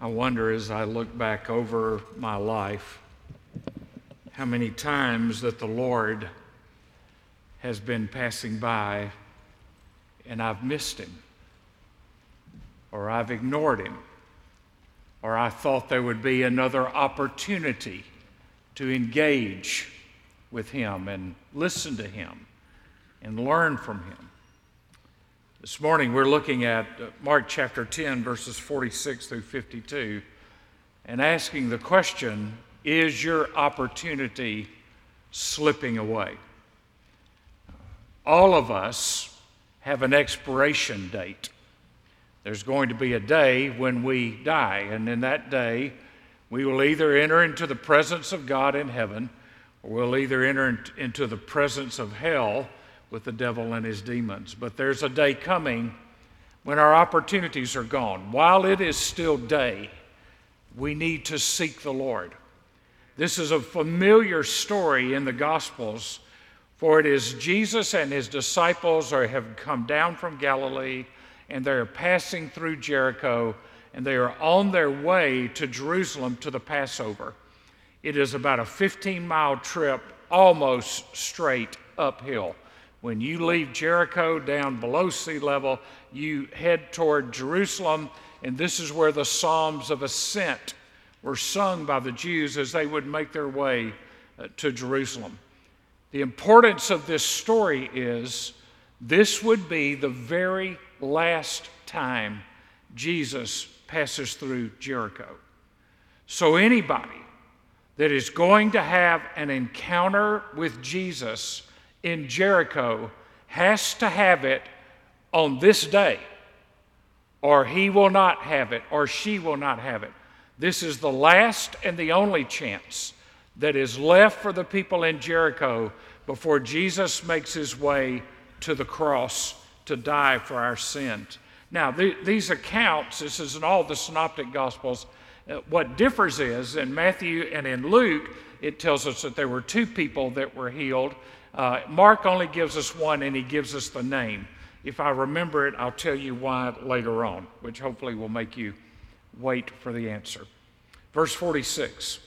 I wonder as I look back over my life how many times that the Lord has been passing by and I've missed him, or I've ignored him, or I thought there would be another opportunity to engage with him and listen to him and learn from him. This morning we're looking at uh, Mark chapter 10, verses 46 through 52, and asking the question Is your opportunity slipping away? All of us have an expiration date. There's going to be a day when we die, and in that day, we will either enter into the presence of God in heaven or we'll either enter into the presence of hell with the devil and his demons. But there's a day coming when our opportunities are gone. While it is still day, we need to seek the Lord. This is a familiar story in the Gospels, for it is Jesus and his disciples are, have come down from Galilee and they are passing through Jericho and they are on their way to Jerusalem to the Passover. It is about a 15 mile trip, almost straight uphill. When you leave Jericho down below sea level, you head toward Jerusalem, and this is where the Psalms of Ascent were sung by the Jews as they would make their way uh, to Jerusalem. The importance of this story is this would be the very last time Jesus passes through Jericho. So, anybody that is going to have an encounter with Jesus in Jericho has to have it on this day, or he will not have it, or she will not have it. This is the last and the only chance that is left for the people in Jericho before Jesus makes his way to the cross to die for our sins. Now, the, these accounts, this is in all the synoptic gospels. Uh, what differs is in Matthew and in Luke, it tells us that there were two people that were healed. Uh, Mark only gives us one and he gives us the name. If I remember it, I'll tell you why later on, which hopefully will make you wait for the answer. Verse 46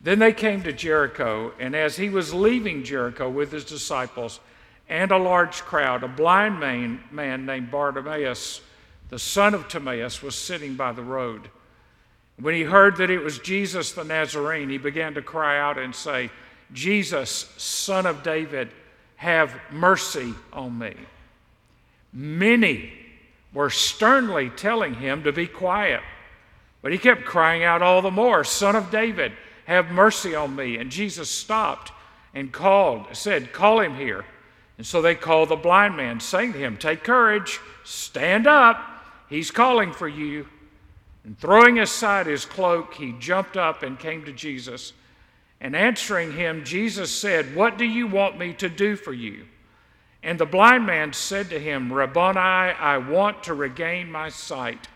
Then they came to Jericho, and as he was leaving Jericho with his disciples and a large crowd, a blind man, man named Bartimaeus, the son of Timaeus, was sitting by the road. When he heard that it was Jesus the Nazarene, he began to cry out and say, Jesus, son of David, have mercy on me. Many were sternly telling him to be quiet, but he kept crying out all the more, Son of David, have mercy on me. And Jesus stopped and called, said, Call him here. And so they called the blind man, saying to him, Take courage, stand up, he's calling for you. And throwing aside his cloak, he jumped up and came to Jesus. And answering him, Jesus said, What do you want me to do for you? And the blind man said to him, Rabboni, I want to regain my sight.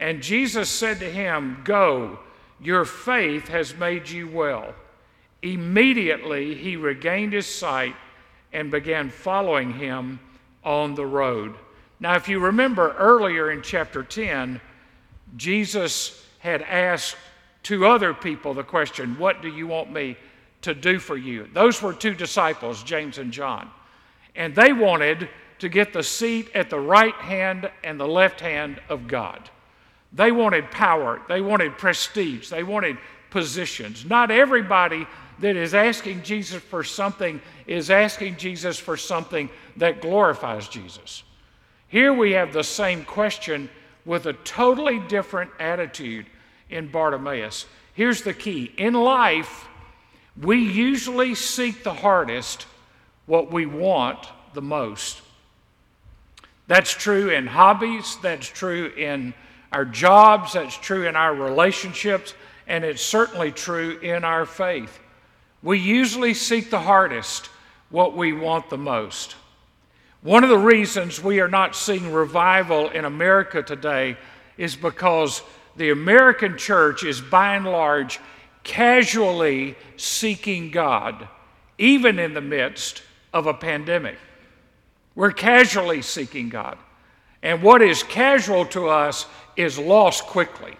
And Jesus said to him, Go, your faith has made you well. Immediately he regained his sight and began following him on the road. Now, if you remember earlier in chapter 10, Jesus had asked two other people the question, What do you want me to do for you? Those were two disciples, James and John. And they wanted to get the seat at the right hand and the left hand of God. They wanted power, they wanted prestige, they wanted positions. Not everybody that is asking Jesus for something is asking Jesus for something that glorifies Jesus. Here we have the same question with a totally different attitude in Bartimaeus. Here's the key in life, we usually seek the hardest what we want the most. That's true in hobbies, that's true in our jobs, that's true in our relationships, and it's certainly true in our faith. We usually seek the hardest what we want the most. One of the reasons we are not seeing revival in America today is because the American church is by and large casually seeking God, even in the midst of a pandemic. We're casually seeking God. And what is casual to us is lost quickly.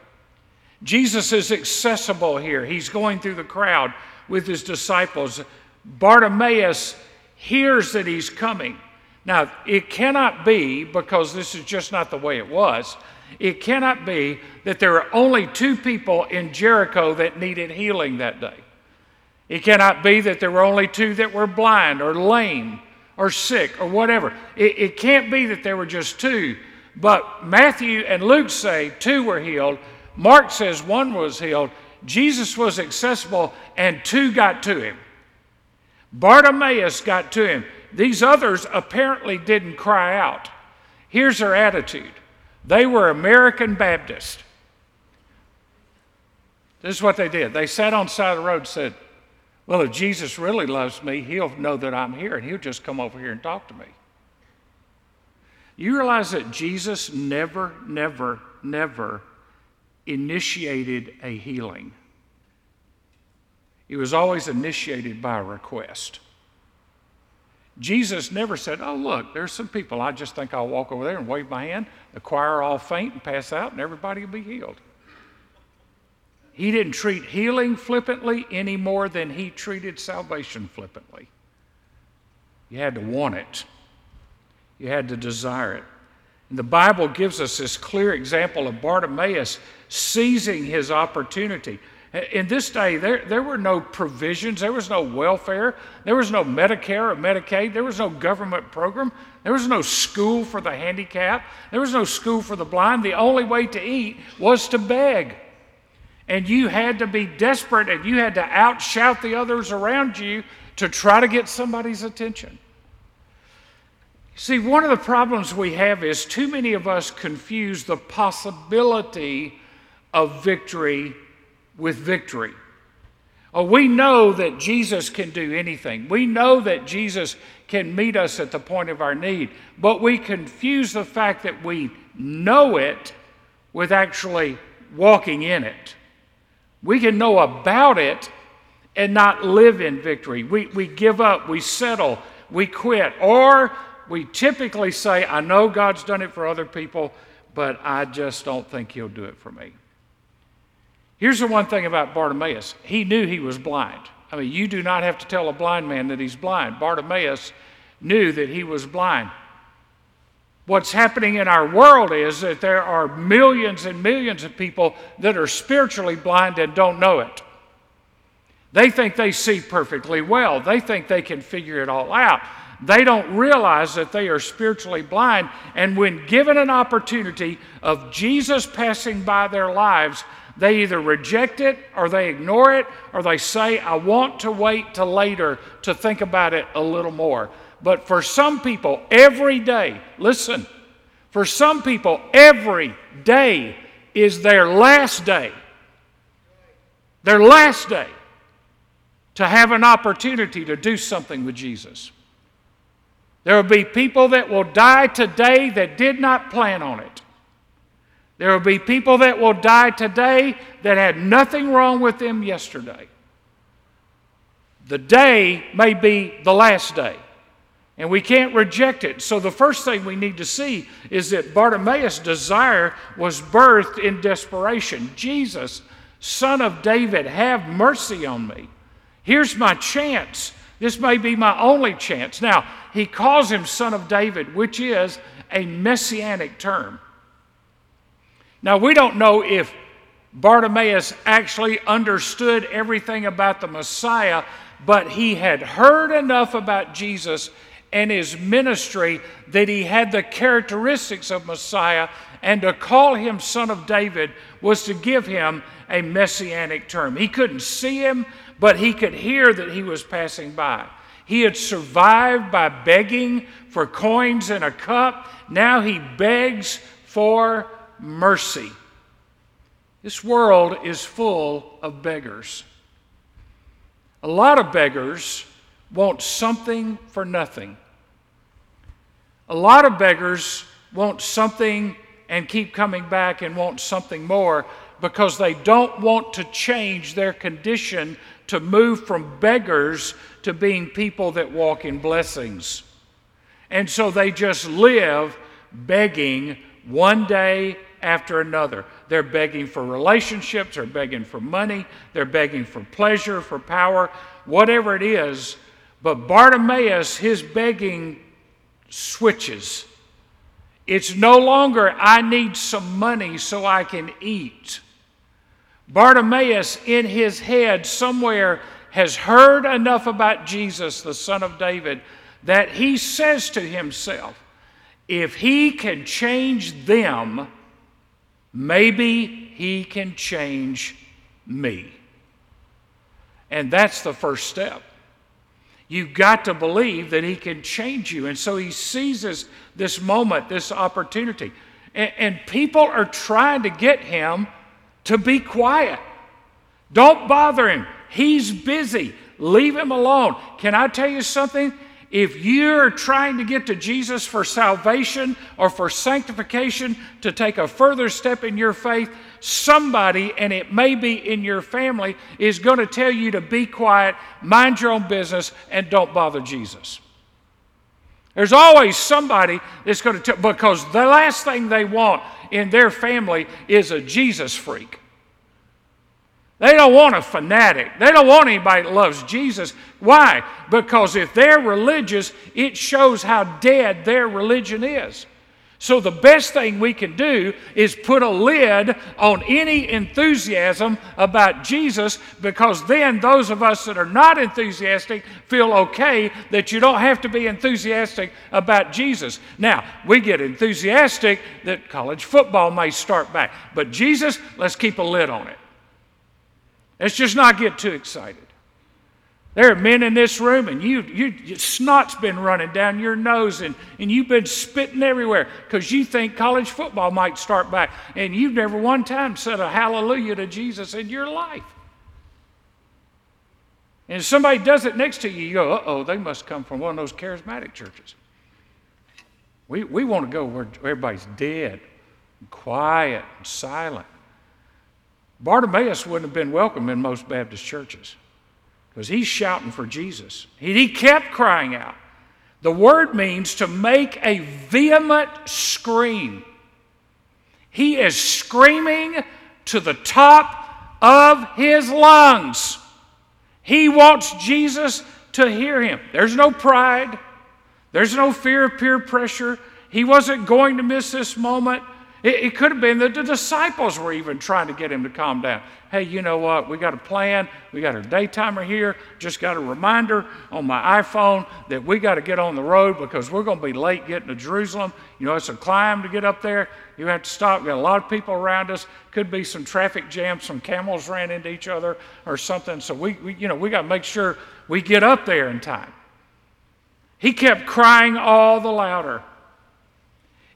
Jesus is accessible here. He's going through the crowd with his disciples. Bartimaeus hears that he's coming. Now, it cannot be, because this is just not the way it was, it cannot be that there are only two people in Jericho that needed healing that day. It cannot be that there were only two that were blind or lame or sick or whatever. It, it can't be that there were just two. But Matthew and Luke say two were healed. Mark says one was healed. Jesus was accessible and two got to him. Bartimaeus got to him. These others apparently didn't cry out. Here's their attitude they were American Baptists. This is what they did. They sat on the side of the road and said, Well, if Jesus really loves me, he'll know that I'm here and he'll just come over here and talk to me. You realize that Jesus never, never, never initiated a healing. It was always initiated by a request. Jesus never said, Oh, look, there's some people. I just think I'll walk over there and wave my hand. The choir all faint and pass out, and everybody will be healed. He didn't treat healing flippantly any more than he treated salvation flippantly. You had to want it, you had to desire it. And the Bible gives us this clear example of Bartimaeus seizing his opportunity. In this day, there, there were no provisions, there was no welfare, there was no Medicare or Medicaid, there was no government program, there was no school for the handicapped, there was no school for the blind. The only way to eat was to beg. And you had to be desperate and you had to outshout the others around you to try to get somebody's attention. See, one of the problems we have is too many of us confuse the possibility of victory with victory. Oh, we know that Jesus can do anything. We know that Jesus can meet us at the point of our need, but we confuse the fact that we know it with actually walking in it. We can know about it and not live in victory. We, we give up, we settle, we quit, or we typically say, I know God's done it for other people, but I just don't think He'll do it for me. Here's the one thing about Bartimaeus he knew he was blind. I mean, you do not have to tell a blind man that he's blind. Bartimaeus knew that he was blind. What's happening in our world is that there are millions and millions of people that are spiritually blind and don't know it. They think they see perfectly well, they think they can figure it all out. They don't realize that they are spiritually blind, and when given an opportunity of Jesus passing by their lives, they either reject it or they ignore it or they say, I want to wait till later to think about it a little more. But for some people, every day, listen, for some people, every day is their last day. Their last day to have an opportunity to do something with Jesus. There will be people that will die today that did not plan on it. There will be people that will die today that had nothing wrong with them yesterday. The day may be the last day, and we can't reject it. So, the first thing we need to see is that Bartimaeus' desire was birthed in desperation. Jesus, son of David, have mercy on me. Here's my chance. This may be my only chance. Now, he calls him son of David, which is a messianic term. Now, we don't know if Bartimaeus actually understood everything about the Messiah, but he had heard enough about Jesus and his ministry that he had the characteristics of Messiah, and to call him Son of David was to give him a messianic term. He couldn't see him, but he could hear that he was passing by. He had survived by begging for coins in a cup. Now he begs for mercy. This world is full of beggars. A lot of beggars want something for nothing. A lot of beggars want something and keep coming back and want something more because they don't want to change their condition to move from beggars to being people that walk in blessings. And so they just live begging one day after another. they're begging for relationships, they're begging for money, they're begging for pleasure, for power, whatever it is. But Bartimaeus, his begging switches. It's no longer, I need some money so I can eat. Bartimaeus, in his head, somewhere, has heard enough about Jesus, the Son of David, that he says to himself, if he can change them, maybe he can change me. And that's the first step. You've got to believe that he can change you. And so he seizes this moment, this opportunity. And, and people are trying to get him to be quiet. Don't bother him. He's busy. Leave him alone. Can I tell you something? If you're trying to get to Jesus for salvation or for sanctification, to take a further step in your faith, somebody, and it may be in your family, is going to tell you to be quiet, mind your own business, and don't bother Jesus. There's always somebody that's going to tell, because the last thing they want in their family is a Jesus freak. They don't want a fanatic. They don't want anybody that loves Jesus. Why? Because if they're religious, it shows how dead their religion is. So, the best thing we can do is put a lid on any enthusiasm about Jesus because then those of us that are not enthusiastic feel okay that you don't have to be enthusiastic about Jesus. Now, we get enthusiastic that college football may start back, but Jesus, let's keep a lid on it. Let's just not get too excited. There are men in this room, and you, you, snot's been running down your nose, and, and you've been spitting everywhere because you think college football might start back, and you've never one time said a hallelujah to Jesus in your life. And if somebody does it next to you, you go, uh oh, they must come from one of those charismatic churches. We, we want to go where everybody's dead, and quiet, and silent. Bartimaeus wouldn't have been welcome in most Baptist churches because he's shouting for Jesus. He kept crying out. The word means to make a vehement scream. He is screaming to the top of his lungs. He wants Jesus to hear him. There's no pride, there's no fear of peer pressure. He wasn't going to miss this moment. It, it could have been that the disciples were even trying to get him to calm down. Hey, you know what? We got a plan. We got our daytimer here. Just got a reminder on my iPhone that we got to get on the road because we're going to be late getting to Jerusalem. You know, it's a climb to get up there. You have to stop. We got a lot of people around us. Could be some traffic jams. Some camels ran into each other or something. So we, we you know, we got to make sure we get up there in time. He kept crying all the louder.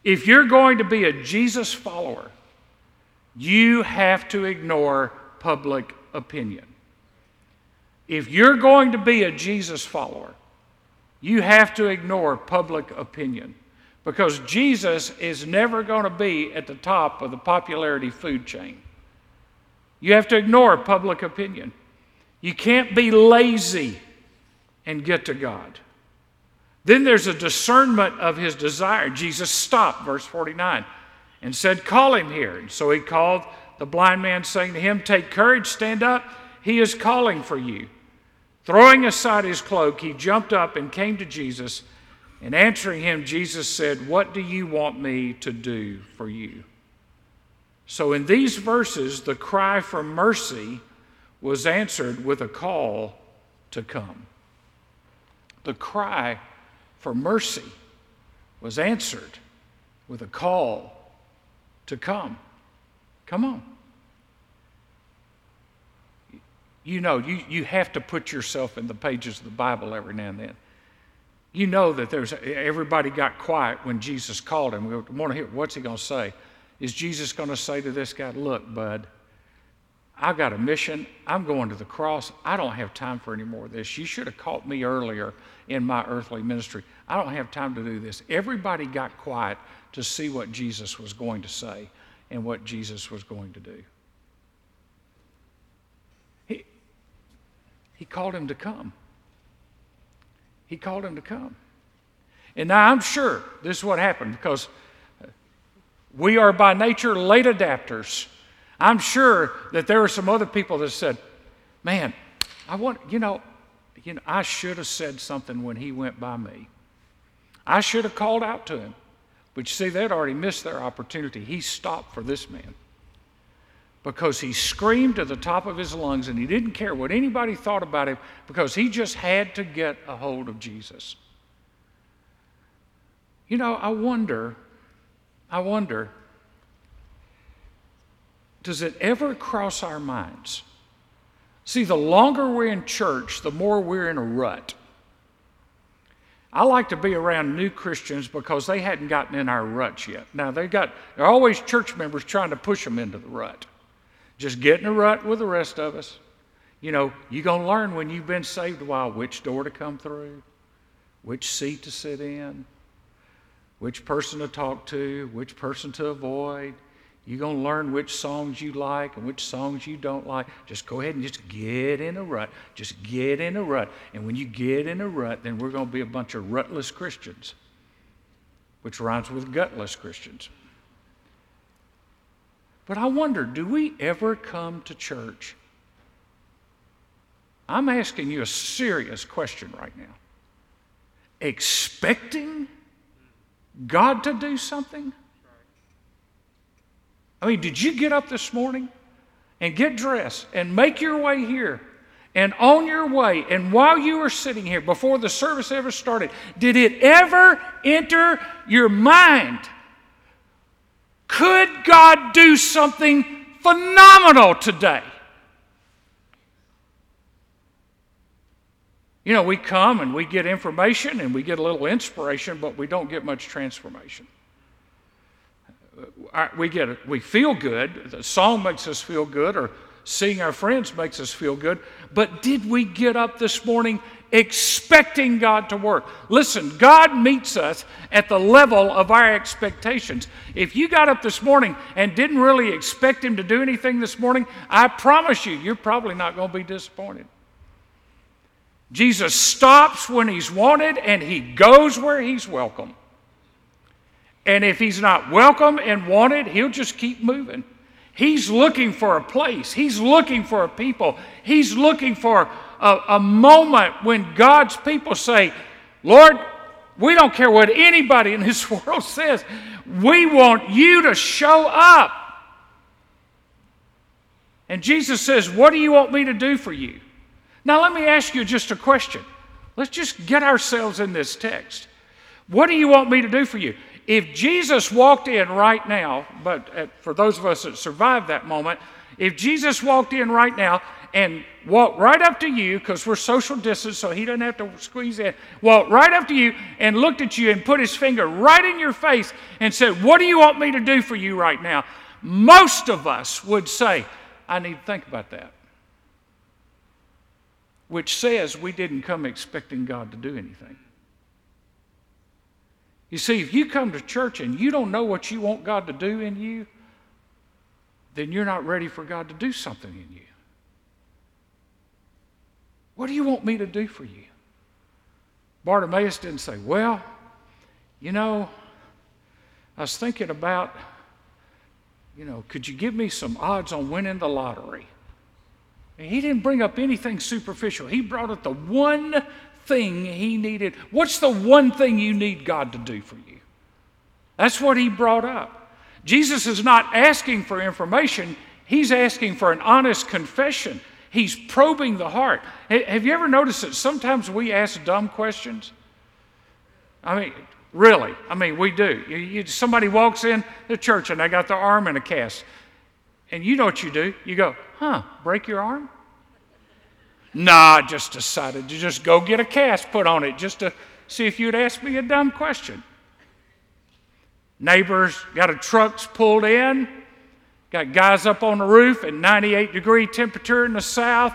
If you're going to be a Jesus follower, you have to ignore public opinion. If you're going to be a Jesus follower, you have to ignore public opinion because Jesus is never going to be at the top of the popularity food chain. You have to ignore public opinion. You can't be lazy and get to God. Then there's a discernment of his desire. Jesus stopped, verse 49, and said, Call him here. And so he called the blind man, saying to him, Take courage, stand up. He is calling for you. Throwing aside his cloak, he jumped up and came to Jesus. And answering him, Jesus said, What do you want me to do for you? So in these verses, the cry for mercy was answered with a call to come. The cry for mercy was answered with a call to come. Come on. You know, you, you have to put yourself in the pages of the Bible every now and then. You know that there's everybody got quiet when Jesus called him. We want to hear what's he going to say? Is Jesus going to say to this guy, "Look, bud, I got a mission. I'm going to the cross. I don't have time for any more of this. You should have caught me earlier in my earthly ministry. I don't have time to do this. Everybody got quiet to see what Jesus was going to say and what Jesus was going to do. He, he called him to come. He called him to come. And now I'm sure this is what happened because we are by nature late adapters I'm sure that there were some other people that said, Man, I want, you know, you know, I should have said something when he went by me. I should have called out to him. But you see, they'd already missed their opportunity. He stopped for this man because he screamed at the top of his lungs and he didn't care what anybody thought about him because he just had to get a hold of Jesus. You know, I wonder, I wonder, does it ever cross our minds? See, the longer we're in church, the more we're in a rut. I like to be around new Christians because they hadn't gotten in our ruts yet. Now they got they're always church members trying to push them into the rut. Just get in a rut with the rest of us. You know, you're going to learn when you've been saved a while which door to come through, which seat to sit in, which person to talk to, which person to avoid. You're going to learn which songs you like and which songs you don't like. Just go ahead and just get in a rut. Just get in a rut. And when you get in a rut, then we're going to be a bunch of rutless Christians, which rhymes with gutless Christians. But I wonder do we ever come to church? I'm asking you a serious question right now. Expecting God to do something? I mean, did you get up this morning and get dressed and make your way here? And on your way, and while you were sitting here, before the service ever started, did it ever enter your mind could God do something phenomenal today? You know, we come and we get information and we get a little inspiration, but we don't get much transformation. We get we feel good. The song makes us feel good, or seeing our friends makes us feel good. But did we get up this morning expecting God to work. Listen, God meets us at the level of our expectations. If you got up this morning and didn't really expect Him to do anything this morning, I promise you, you're probably not going to be disappointed. Jesus stops when He's wanted and He goes where He's welcome. And if He's not welcome and wanted, He'll just keep moving. He's looking for a place, He's looking for a people, He's looking for a, a moment when God's people say, Lord, we don't care what anybody in this world says. We want you to show up. And Jesus says, What do you want me to do for you? Now, let me ask you just a question. Let's just get ourselves in this text. What do you want me to do for you? If Jesus walked in right now, but uh, for those of us that survived that moment, if Jesus walked in right now and walked right up to you, because we're social distance, so he doesn't have to squeeze in, walked right up to you and looked at you and put his finger right in your face and said, What do you want me to do for you right now? Most of us would say, I need to think about that. Which says we didn't come expecting God to do anything. You see, if you come to church and you don't know what you want God to do in you, then you're not ready for God to do something in you. What do you want me to do for you? Bartimaeus didn't say, Well, you know, I was thinking about, you know, could you give me some odds on winning the lottery? And he didn't bring up anything superficial. He brought up the one thing he needed. What's the one thing you need God to do for you? That's what he brought up. Jesus is not asking for information, he's asking for an honest confession. He's probing the heart. Have you ever noticed that sometimes we ask dumb questions? I mean, really, I mean, we do. You, you, somebody walks in the church and they got their arm in a cast. And you know what you do? You go, huh, break your arm? Nah, I just decided to just go get a cast put on it just to see if you'd ask me a dumb question. Neighbors got a trucks pulled in. Got guys up on the roof at 98 degree temperature in the south,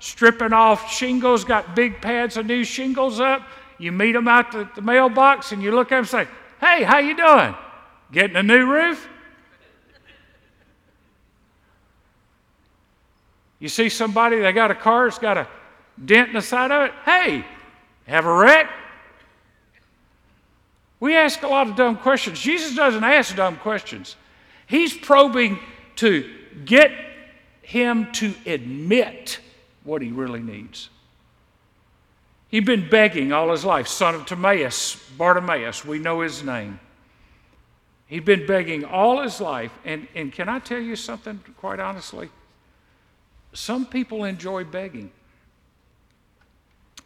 stripping off shingles, got big pads of new shingles up. You meet them out the, the mailbox and you look at them and say, Hey, how you doing? Getting a new roof? You see somebody, they got a car, it's got a dent in the side of it. Hey, have a wreck? We ask a lot of dumb questions. Jesus doesn't ask dumb questions. He's probing to get him to admit what he really needs. He'd been begging all his life, son of Timaeus, Bartimaeus, we know his name. He'd been begging all his life. And, and can I tell you something, quite honestly? Some people enjoy begging.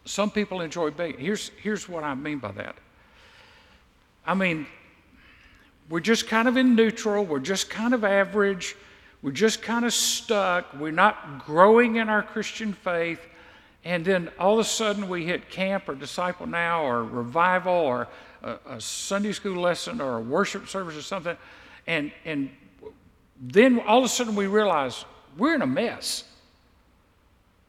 Some people enjoy begging. Here's, here's what I mean by that. I mean, we're just kind of in neutral, we're just kind of average, we're just kind of stuck, we're not growing in our Christian faith. And then all of a sudden we hit camp or disciple now or revival or a, a Sunday school lesson or a worship service or something. And, and then all of a sudden we realize we're in a mess.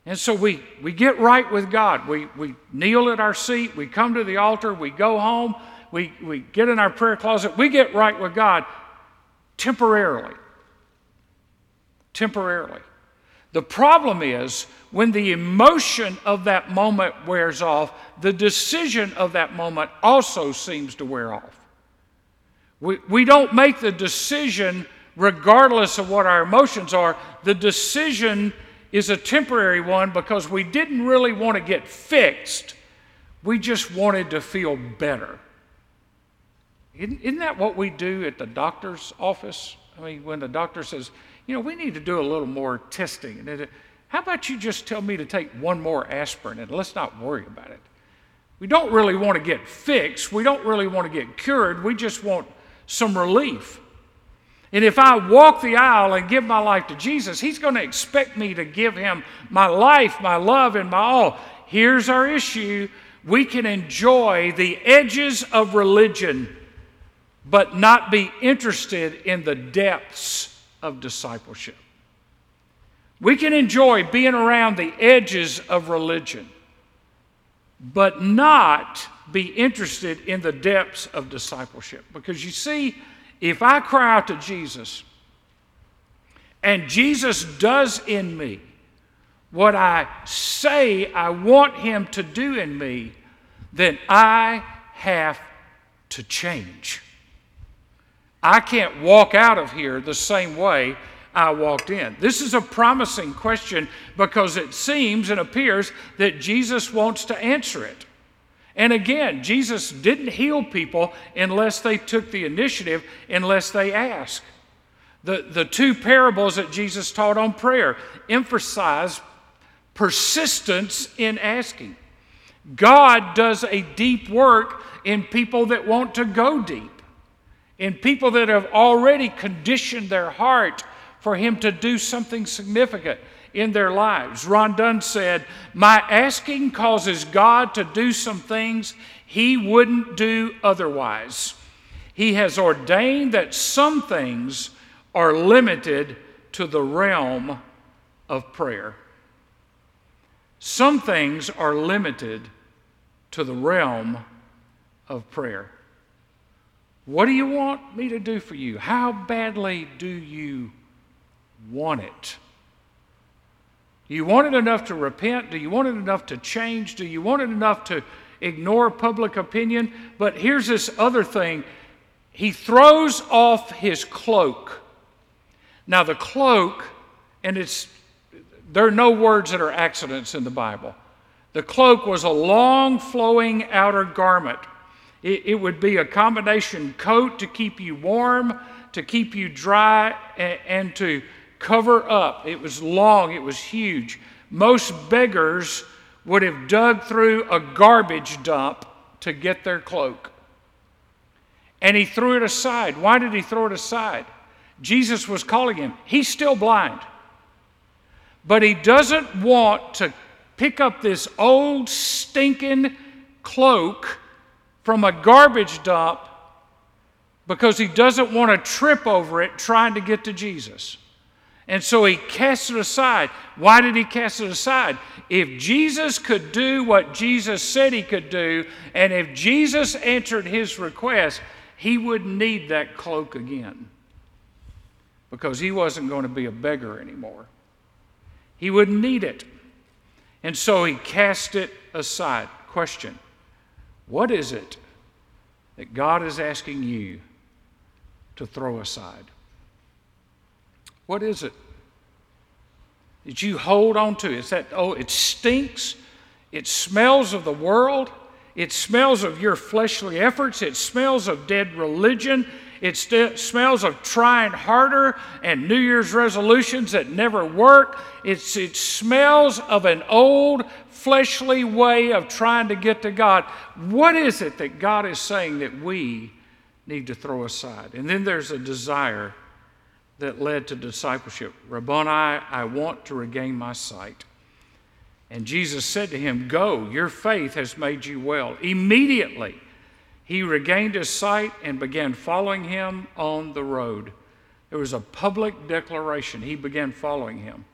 And so we, we get right with God. We, we kneel at our seat, we come to the altar, we go home, we, we get in our prayer closet, we get right with God temporarily. Temporarily. The problem is when the emotion of that moment wears off, the decision of that moment also seems to wear off. We, we don't make the decision regardless of what our emotions are. The decision is a temporary one because we didn't really want to get fixed. We just wanted to feel better. Isn't, isn't that what we do at the doctor's office? I mean, when the doctor says, you know, we need to do a little more testing. And it, how about you just tell me to take one more aspirin and let's not worry about it? We don't really want to get fixed. We don't really want to get cured. We just want some relief. And if I walk the aisle and give my life to Jesus, He's going to expect me to give Him my life, my love, and my all. Here's our issue we can enjoy the edges of religion, but not be interested in the depths of discipleship. We can enjoy being around the edges of religion, but not be interested in the depths of discipleship. Because you see, if I cry out to Jesus and Jesus does in me what I say I want him to do in me, then I have to change. I can't walk out of here the same way I walked in. This is a promising question because it seems and appears that Jesus wants to answer it. And again, Jesus didn't heal people unless they took the initiative, unless they asked. The, the two parables that Jesus taught on prayer emphasize persistence in asking. God does a deep work in people that want to go deep in people that have already conditioned their heart for Him to do something significant in their lives. Ron Dunn said, My asking causes God to do some things He wouldn't do otherwise. He has ordained that some things are limited to the realm of prayer. Some things are limited to the realm of prayer. What do you want me to do for you? How badly do you want it? Do you want it enough to repent? Do you want it enough to change? Do you want it enough to ignore public opinion? But here's this other thing he throws off his cloak. Now, the cloak, and it's, there are no words that are accidents in the Bible. The cloak was a long flowing outer garment it, it would be a combination coat to keep you warm, to keep you dry, and, and to cover up. It was long, it was huge. Most beggars would have dug through a garbage dump to get their cloak. And he threw it aside. Why did he throw it aside? Jesus was calling him. He's still blind. But he doesn't want to pick up this old stinking cloak from a garbage dump because he doesn't want to trip over it trying to get to Jesus. And so he cast it aside. Why did he cast it aside? If Jesus could do what Jesus said he could do, and if Jesus answered his request, he wouldn't need that cloak again because he wasn't going to be a beggar anymore. He wouldn't need it. And so he cast it aside. Question what is it that God is asking you to throw aside? What is it that you hold on to. It's that, oh, it stinks. It smells of the world. It smells of your fleshly efforts. It smells of dead religion. It st- smells of trying harder and New Year's resolutions that never work. It's, it smells of an old fleshly way of trying to get to God. What is it that God is saying that we need to throw aside? And then there's a desire that led to discipleship. Rabboni, I want to regain my sight. And Jesus said to him, Go, your faith has made you well. Immediately, he regained his sight and began following him on the road. There was a public declaration. He began following him.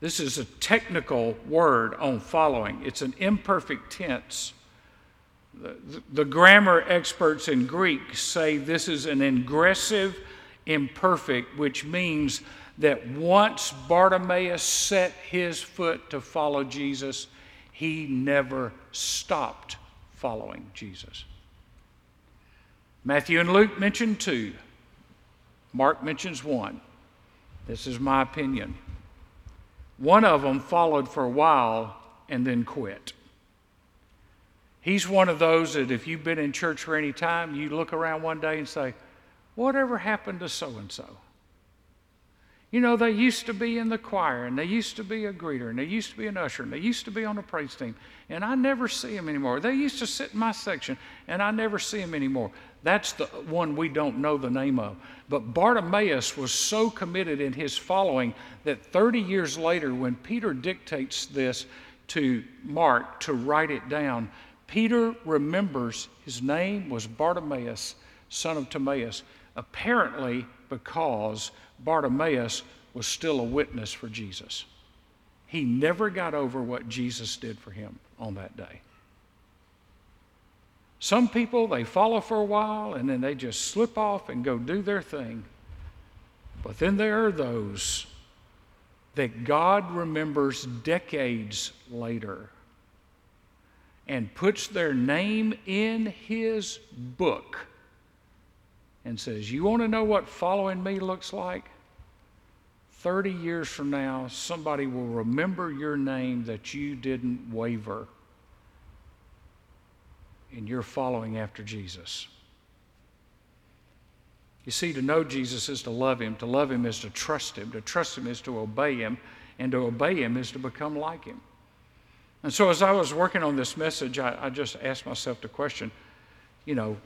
This is a technical word on following, it's an imperfect tense. The, the, the grammar experts in Greek say this is an ingressive imperfect, which means that once Bartimaeus set his foot to follow Jesus, he never stopped following Jesus. Matthew and Luke mention two. Mark mentions one. This is my opinion. One of them followed for a while and then quit. He's one of those that if you've been in church for any time, you look around one day and say, Whatever happened to so and so? You know, they used to be in the choir, and they used to be a greeter, and they used to be an usher, and they used to be on the praise team, and I never see them anymore. They used to sit in my section, and I never see them anymore. That's the one we don't know the name of. But Bartimaeus was so committed in his following that 30 years later, when Peter dictates this to Mark to write it down, Peter remembers his name was Bartimaeus, son of Timaeus, apparently because Bartimaeus was still a witness for Jesus. He never got over what Jesus did for him on that day. Some people, they follow for a while and then they just slip off and go do their thing. But then there are those that God remembers decades later and puts their name in His book and says, You want to know what following me looks like? 30 years from now, somebody will remember your name that you didn't waver in your following after Jesus. You see, to know Jesus is to love him. To love him is to trust him. To trust him is to obey him. And to obey him is to become like him. And so, as I was working on this message, I, I just asked myself the question you know,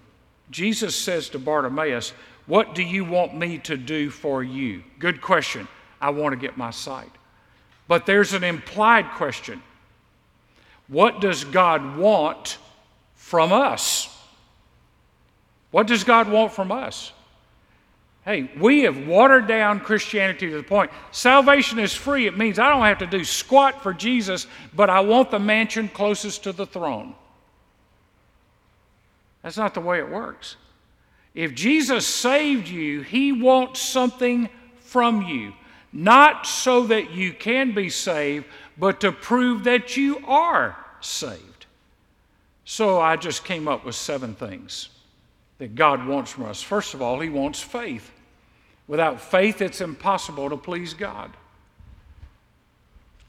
Jesus says to Bartimaeus, What do you want me to do for you? Good question. I want to get my sight. But there's an implied question What does God want from us? What does God want from us? Hey, we have watered down Christianity to the point salvation is free. It means I don't have to do squat for Jesus, but I want the mansion closest to the throne. That's not the way it works. If Jesus saved you, he wants something from you, not so that you can be saved, but to prove that you are saved. So I just came up with seven things that God wants from us. First of all, he wants faith. Without faith, it's impossible to please God.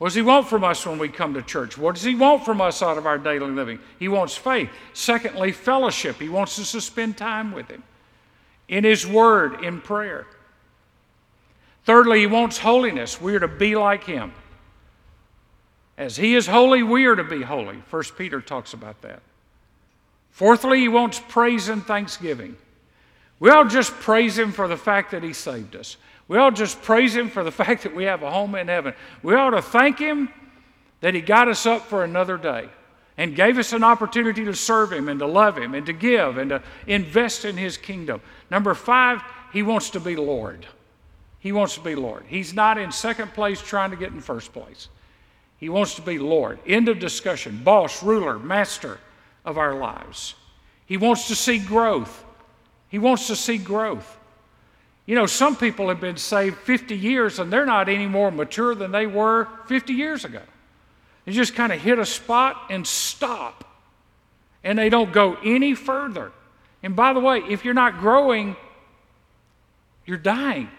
What does He want from us when we come to church? What does He want from us out of our daily living? He wants faith. Secondly, fellowship. He wants us to spend time with Him in His Word, in prayer. Thirdly, He wants holiness. We are to be like Him. As He is holy, we are to be holy. First Peter talks about that. Fourthly, He wants praise and thanksgiving. We all just praise Him for the fact that He saved us. We ought to just praise Him for the fact that we have a home in heaven. We ought to thank Him that He got us up for another day and gave us an opportunity to serve Him and to love Him and to give and to invest in His kingdom. Number five, He wants to be Lord. He wants to be Lord. He's not in second place trying to get in first place. He wants to be Lord. End of discussion. Boss, ruler, master of our lives. He wants to see growth. He wants to see growth. You know, some people have been saved 50 years and they're not any more mature than they were 50 years ago. They just kind of hit a spot and stop, and they don't go any further. And by the way, if you're not growing, you're dying,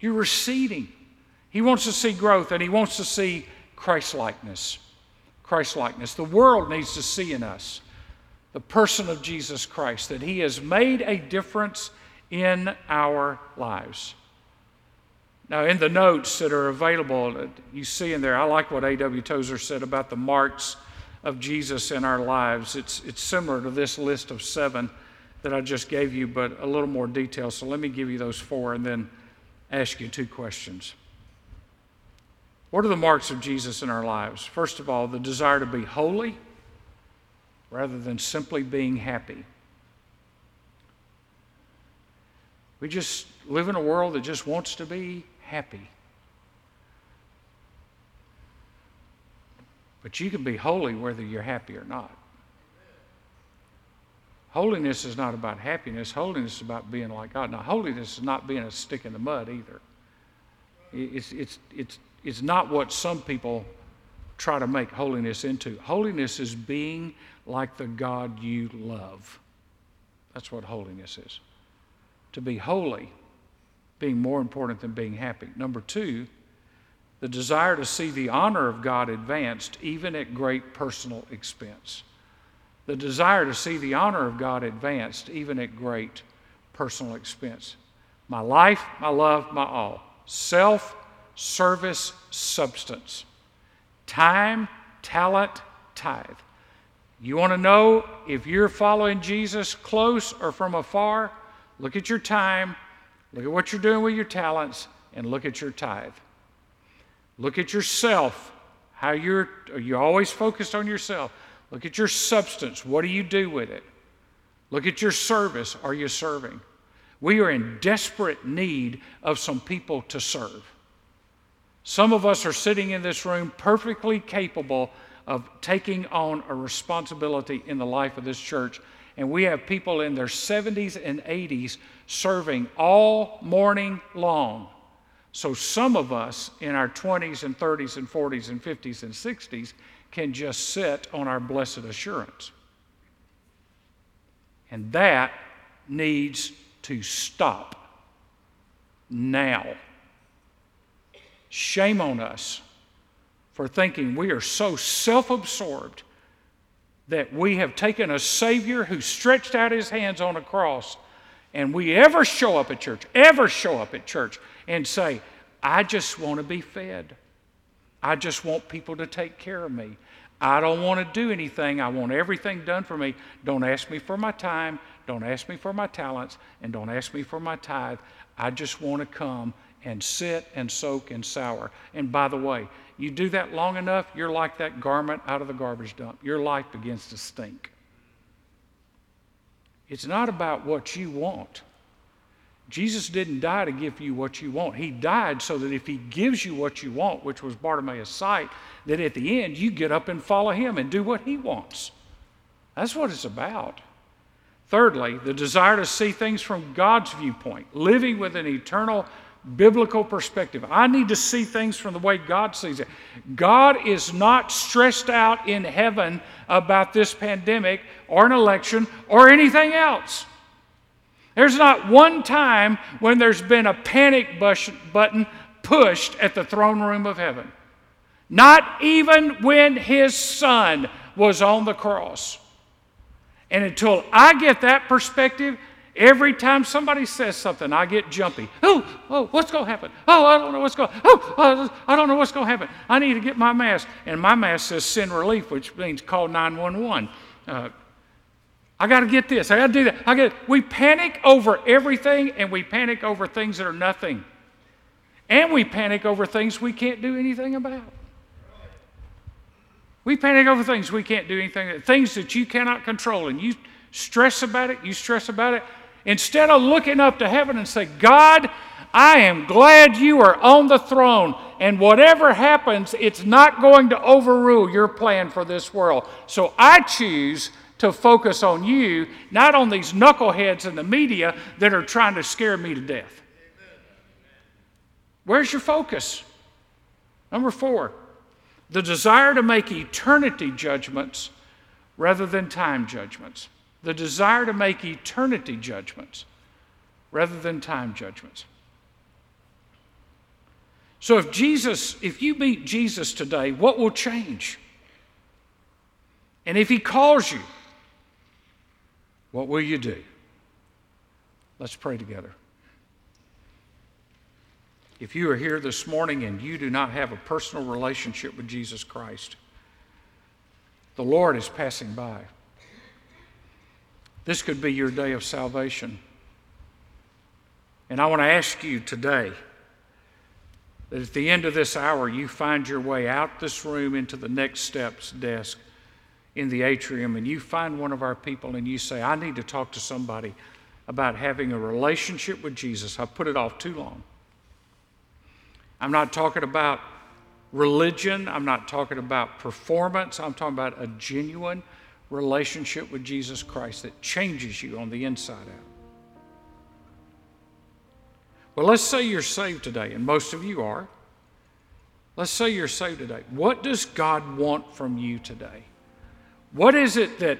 you're receding. He wants to see growth and he wants to see Christ likeness. Christ likeness. The world needs to see in us the person of Jesus Christ, that he has made a difference in our lives. Now, in the notes that are available, you see in there, I like what A.W. Tozer said about the marks of Jesus in our lives. It's, it's similar to this list of seven that I just gave you, but a little more detail. So let me give you those four and then ask you two questions. What are the marks of Jesus in our lives? First of all, the desire to be holy rather than simply being happy. We just live in a world that just wants to be happy. But you can be holy whether you're happy or not. Holiness is not about happiness. Holiness is about being like God. Now, holiness is not being a stick in the mud either. It's, it's, it's, it's not what some people try to make holiness into. Holiness is being like the God you love. That's what holiness is. To be holy, being more important than being happy. Number two, the desire to see the honor of God advanced, even at great personal expense. The desire to see the honor of God advanced, even at great personal expense. My life, my love, my all. Self, service, substance. Time, talent, tithe. You want to know if you're following Jesus close or from afar? Look at your time, look at what you're doing with your talents, and look at your tithe. Look at yourself. How you're are you always focused on yourself? Look at your substance. What do you do with it? Look at your service. Are you serving? We are in desperate need of some people to serve. Some of us are sitting in this room perfectly capable of taking on a responsibility in the life of this church. And we have people in their 70s and 80s serving all morning long. So some of us in our 20s and 30s and 40s and 50s and 60s can just sit on our blessed assurance. And that needs to stop now. Shame on us for thinking we are so self absorbed that we have taken a Savior who stretched out his hands on a cross and we ever show up at church, ever show up at church and say, I just want to be fed. I just want people to take care of me. I don't want to do anything. I want everything done for me. Don't ask me for my time. Don't ask me for my talents. And don't ask me for my tithe. I just want to come and sit and soak and sour. And by the way, you do that long enough, you're like that garment out of the garbage dump. Your life begins to stink. It's not about what you want. Jesus didn't die to give you what you want. He died so that if He gives you what you want, which was Bartimaeus' sight, that at the end you get up and follow Him and do what He wants. That's what it's about. Thirdly, the desire to see things from God's viewpoint, living with an eternal biblical perspective. I need to see things from the way God sees it. God is not stressed out in heaven about this pandemic or an election or anything else. There's not one time when there's been a panic button pushed at the throne room of heaven. Not even when his son was on the cross. And until I get that perspective, every time somebody says something, I get jumpy. Oh, oh, what's going to happen? Oh, I don't know what's going. Oh, I don't know what's going to happen. I need to get my mask, and my mask says send relief, which means call 911. Uh, I got to get this. I got to do that. I got. We panic over everything, and we panic over things that are nothing, and we panic over things we can't do anything about. We panic over things we can't do anything. Things that you cannot control, and you stress about it. You stress about it instead of looking up to heaven and say, God. I am glad you are on the throne, and whatever happens, it's not going to overrule your plan for this world. So I choose to focus on you, not on these knuckleheads in the media that are trying to scare me to death. Where's your focus? Number four, the desire to make eternity judgments rather than time judgments. The desire to make eternity judgments rather than time judgments. So if Jesus, if you meet Jesus today, what will change? And if he calls you, what will you do? Let's pray together. If you are here this morning and you do not have a personal relationship with Jesus Christ, the Lord is passing by. This could be your day of salvation. And I want to ask you today that at the end of this hour, you find your way out this room into the next steps desk in the atrium, and you find one of our people and you say, I need to talk to somebody about having a relationship with Jesus. I've put it off too long. I'm not talking about religion, I'm not talking about performance, I'm talking about a genuine relationship with Jesus Christ that changes you on the inside out. Well, let's say you're saved today, and most of you are. Let's say you're saved today. What does God want from you today? What is it that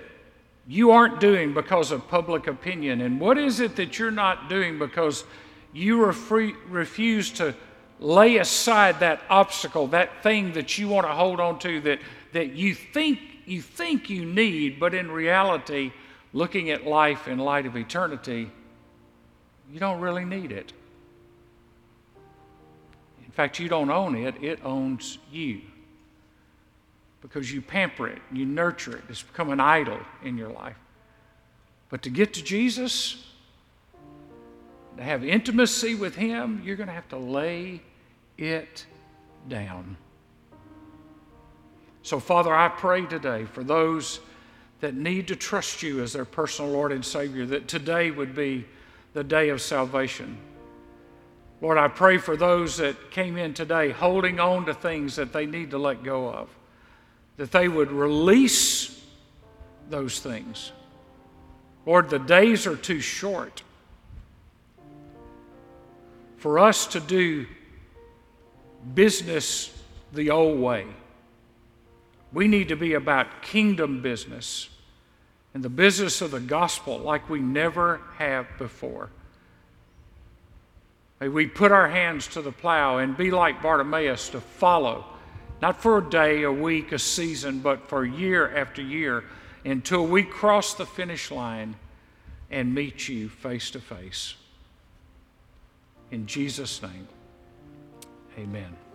you aren't doing because of public opinion? And what is it that you're not doing because you refuse to lay aside that obstacle, that thing that you want to hold on to that, that you think you think you need, but in reality, looking at life in light of eternity, you don't really need it In fact, you don't own it, it owns you. Because you pamper it, you nurture it, it's become an idol in your life. But to get to Jesus, to have intimacy with Him, you're going to have to lay it down. So, Father, I pray today for those that need to trust you as their personal Lord and Savior, that today would be the day of salvation. Lord, I pray for those that came in today holding on to things that they need to let go of, that they would release those things. Lord, the days are too short for us to do business the old way. We need to be about kingdom business and the business of the gospel like we never have before. May we put our hands to the plow and be like Bartimaeus to follow, not for a day, a week, a season, but for year after year until we cross the finish line and meet you face to face. In Jesus' name, amen.